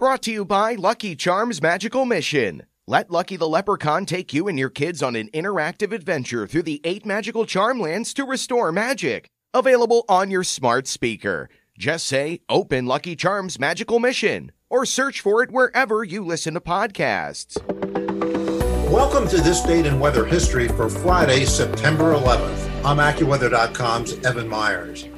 Brought to you by Lucky Charms Magical Mission. Let Lucky the Leprechaun take you and your kids on an interactive adventure through the eight magical charm lands to restore magic. Available on your smart speaker. Just say, Open Lucky Charms Magical Mission, or search for it wherever you listen to podcasts. Welcome to this date in weather history for Friday, September 11th. I'm AccuWeather.com's Evan Myers.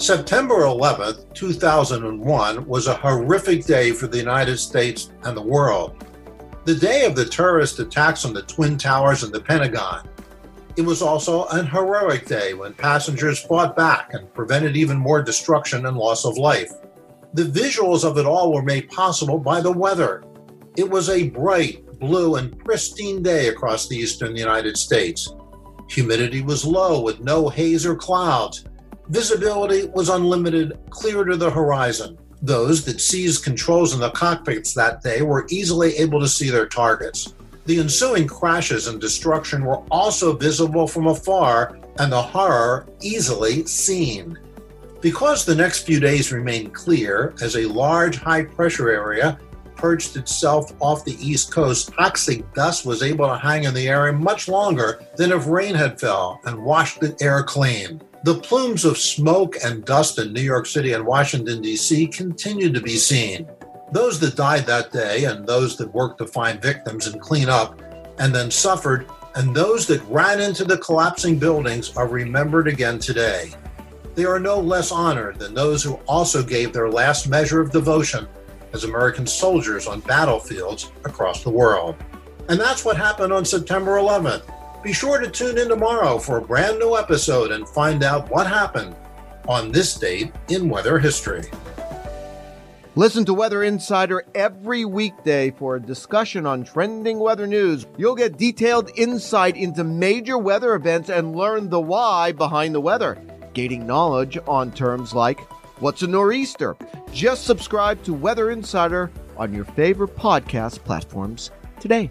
September 11th, 2001 was a horrific day for the United States and the world. The day of the terrorist attacks on the Twin Towers and the Pentagon. It was also an heroic day when passengers fought back and prevented even more destruction and loss of life. The visuals of it all were made possible by the weather. It was a bright, blue, and pristine day across the eastern United States. Humidity was low with no haze or clouds. Visibility was unlimited, clear to the horizon. Those that seized controls in the cockpits that day were easily able to see their targets. The ensuing crashes and destruction were also visible from afar and the horror easily seen. Because the next few days remained clear, as a large high pressure area perched itself off the east coast, toxic dust was able to hang in the air much longer than if rain had fell and washed the air clean. The plumes of smoke and dust in New York City and Washington, D.C. continued to be seen. Those that died that day, and those that worked to find victims and clean up, and then suffered, and those that ran into the collapsing buildings are remembered again today. They are no less honored than those who also gave their last measure of devotion as American soldiers on battlefields across the world. And that's what happened on September 11th. Be sure to tune in tomorrow for a brand new episode and find out what happened on this date in weather history. Listen to Weather Insider every weekday for a discussion on trending weather news. You'll get detailed insight into major weather events and learn the why behind the weather, gaining knowledge on terms like what's a nor'easter. Just subscribe to Weather Insider on your favorite podcast platforms today.